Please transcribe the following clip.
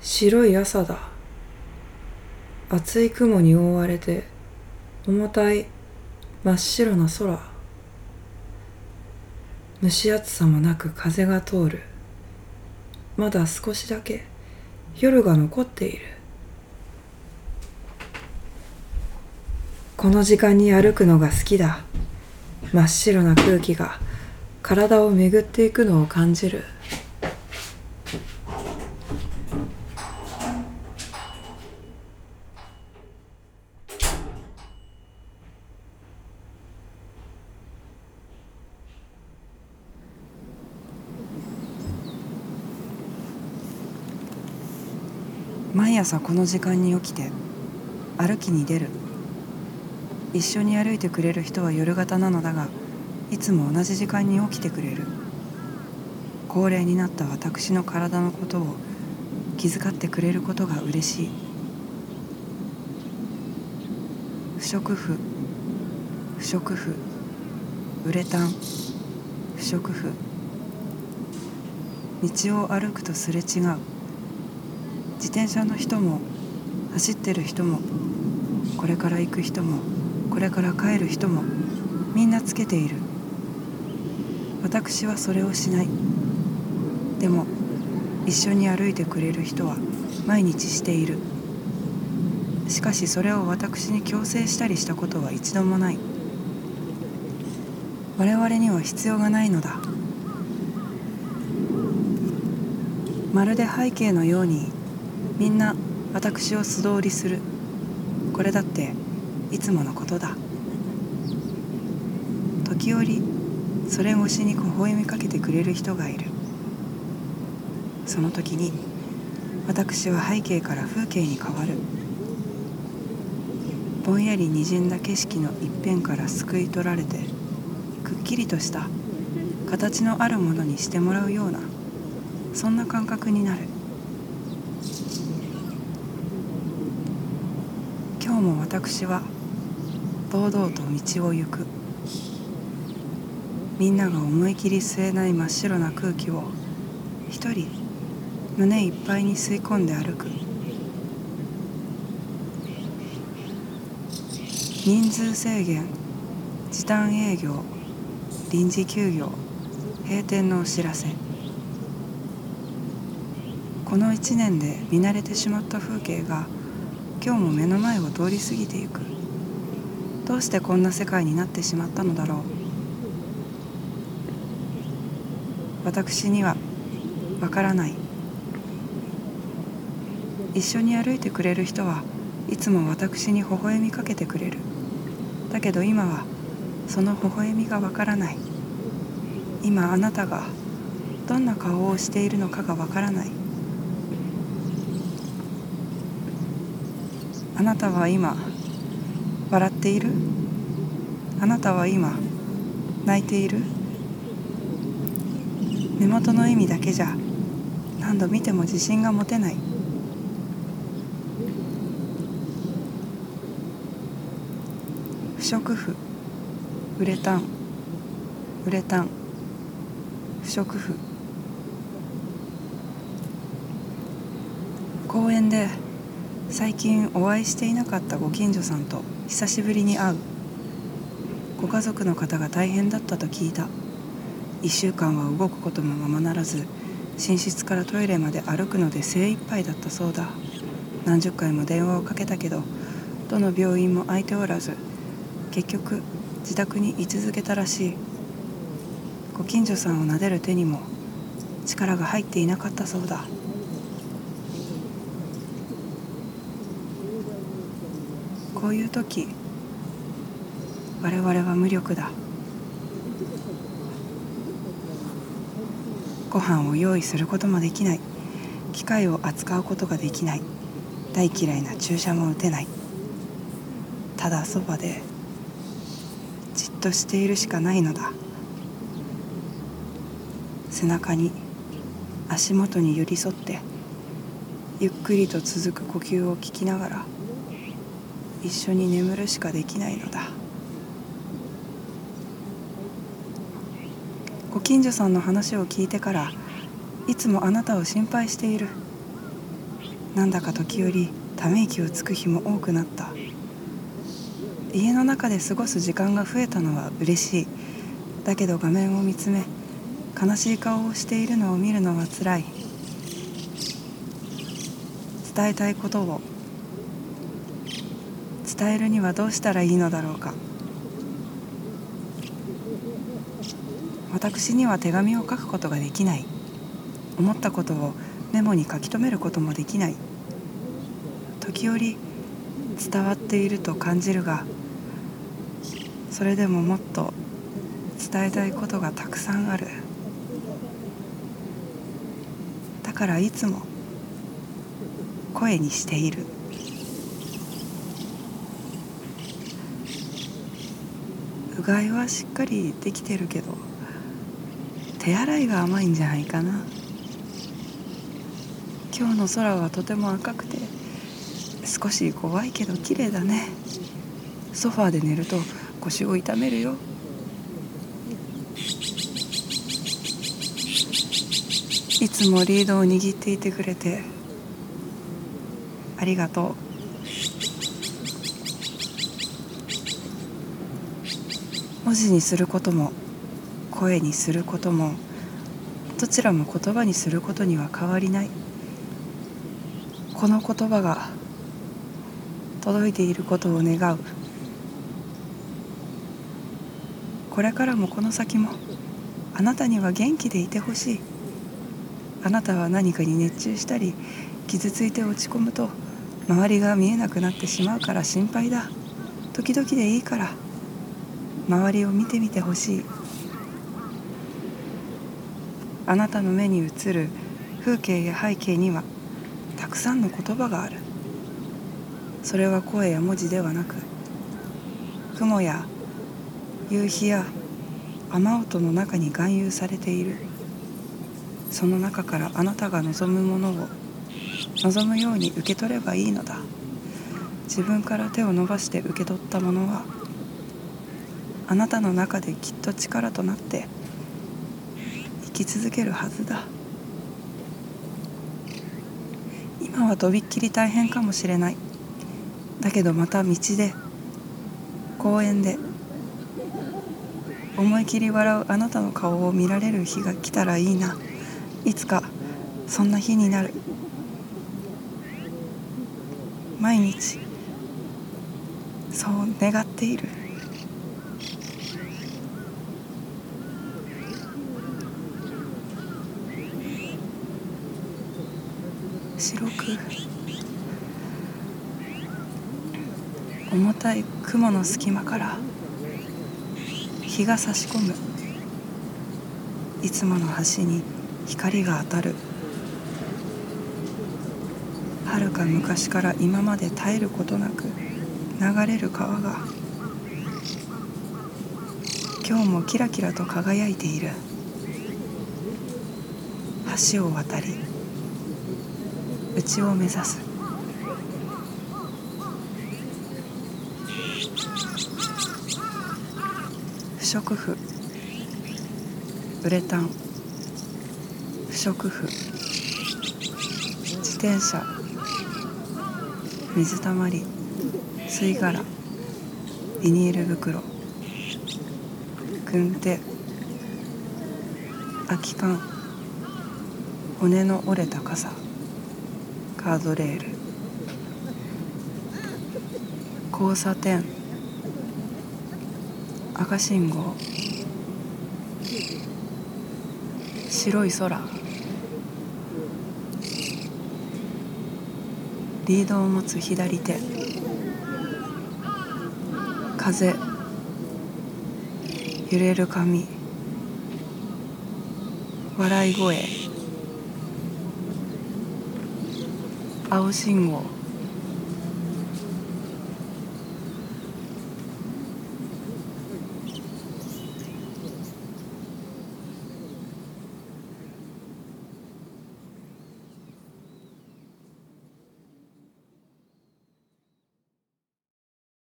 白い朝だ。厚い雲に覆われて重たい真っ白な空。蒸し暑さもなく風が通る。まだ少しだけ夜が残っている。この時間に歩くのが好きだ。真っ白な空気が体を巡っていくのを感じる。毎朝この時間に起きて歩きに出る。一緒に歩いてくれる人は夜型なのだがいつも同じ時間に起きてくれる。高齢になった私の体のことを気遣ってくれることが嬉しい。不織布。不織布。ウレタン不織布。道を歩くとすれ違う。自転車の人も走ってる人もこれから行く人もこれから帰る人もみんなつけている。私はそれをしない。でも一緒に歩いてくれる人は毎日している。しかしそれを私に強制したりしたことは一度もない。我々には必要がないのだ。まるで背景のようにみんな私を素通りする。これだっていつものことだ。時折それ越しに微笑みかけてくれる人がいる。その時に私は背景から風景に変わる。ぼんやりにじんだ景色の一辺からすくい取られてくっきりとした形のあるものにしてもらうようなそんな感覚になる。今日も私は堂々と道を行く。みんなが思い切り吸えない真っ白な空気を一人胸いっぱいに吸い込んで歩く。人数制限時短営業臨時休業閉店のお知らせ。この1年で見慣れてしまった風景が今日も目の前を通り過ぎてゆく。どうしてこんな世界になってしまったのだろう。私にはわからない。一緒に歩いてくれる人はいつも私に微笑みかけてくれる。だけど今はその微笑みがわからない。今あなたがどんな顔をしているのかがわからない。あなたは今笑っている？あなたは今泣いている？目元の意味だけじゃ何度見ても自信が持てない。不織布。ウレタンウレタン不織布。公園で最近お会いしていなかったご近所さんと久しぶりに会う。ご家族の方が大変だったと聞いた。1週間は動くこともままならず寝室からトイレまで歩くので精一杯だったそうだ。何十回も電話をかけたけどどの病院も空いておらず結局自宅に居続けたらしい。ご近所さんを撫でる手にも力が入っていなかったそうだ。こういう時我々は無力だ。ご飯を用意することもできない。機械を扱うことができない。大嫌いな注射も打てない。ただそばでじっとしているしかないのだ。背中に足元に寄り添ってゆっくりと続く呼吸を聞きながら一緒に眠るしかできないのだ。ご近所さんの話を聞いてからいつもあなたを心配している。なんだか時折ため息をつく日も多くなった。家の中で過ごす時間が増えたのは嬉しい。だけど画面を見つめ悲しい顔をしているのを見るのはつらい。伝えたいことを伝えるにはどうしたらいいのだろうか。私には手紙を書くことができない。思ったことをメモに書き留めることもできない。時折伝わっていると感じるがそれでももっと伝えたいことがたくさんある。だからいつも声にしている。うがいはしっかりできてるけど手洗いが甘いんじゃないかな。今日の空はとても赤くて少し怖いけど綺麗だね。ソファーで寝ると腰を痛めるよ。いつもリードを握っていてくれてありがとう。文字にすることも声にすることもどちらも言葉にすることには変わりない。この言葉が届いていることを願う。これからもこの先もあなたには元気でいてほしい。あなたは何かに熱中したり傷ついて落ち込むと周りが見えなくなってしまうから心配だ。時々でいいから。周りを見てみてほしい。あなたの目に映る風景や背景にはたくさんの言葉がある。それは声や文字ではなく雲や夕日や雨音の中に含有されている。その中からあなたが望むものを望むように受け取ればいいのだ。自分から手を伸ばして受け取ったものはあなたの中できっと力となって生き続けるはずだ。今はとびっきり大変かもしれない。だけどまた道で公園で思い切り笑うあなたの顔を見られる日が来たらいいな。いつかそんな日になる。毎日そう願っている。白く重たい雲の隙間から日が差し込む。いつもの橋に光が当たる。はるか昔から今まで絶えることなく流れる川が。今日もキラキラと輝いている。橋を渡り家を目指す。不織布。ウレタン不織布。自転車。水たまり。吸い殻。ビニール袋。軍手。空き缶。骨の折れた傘。ガードレール。交差点。赤信号。白い空。リードを持つ左手。風。揺れる髪。笑い声。青信号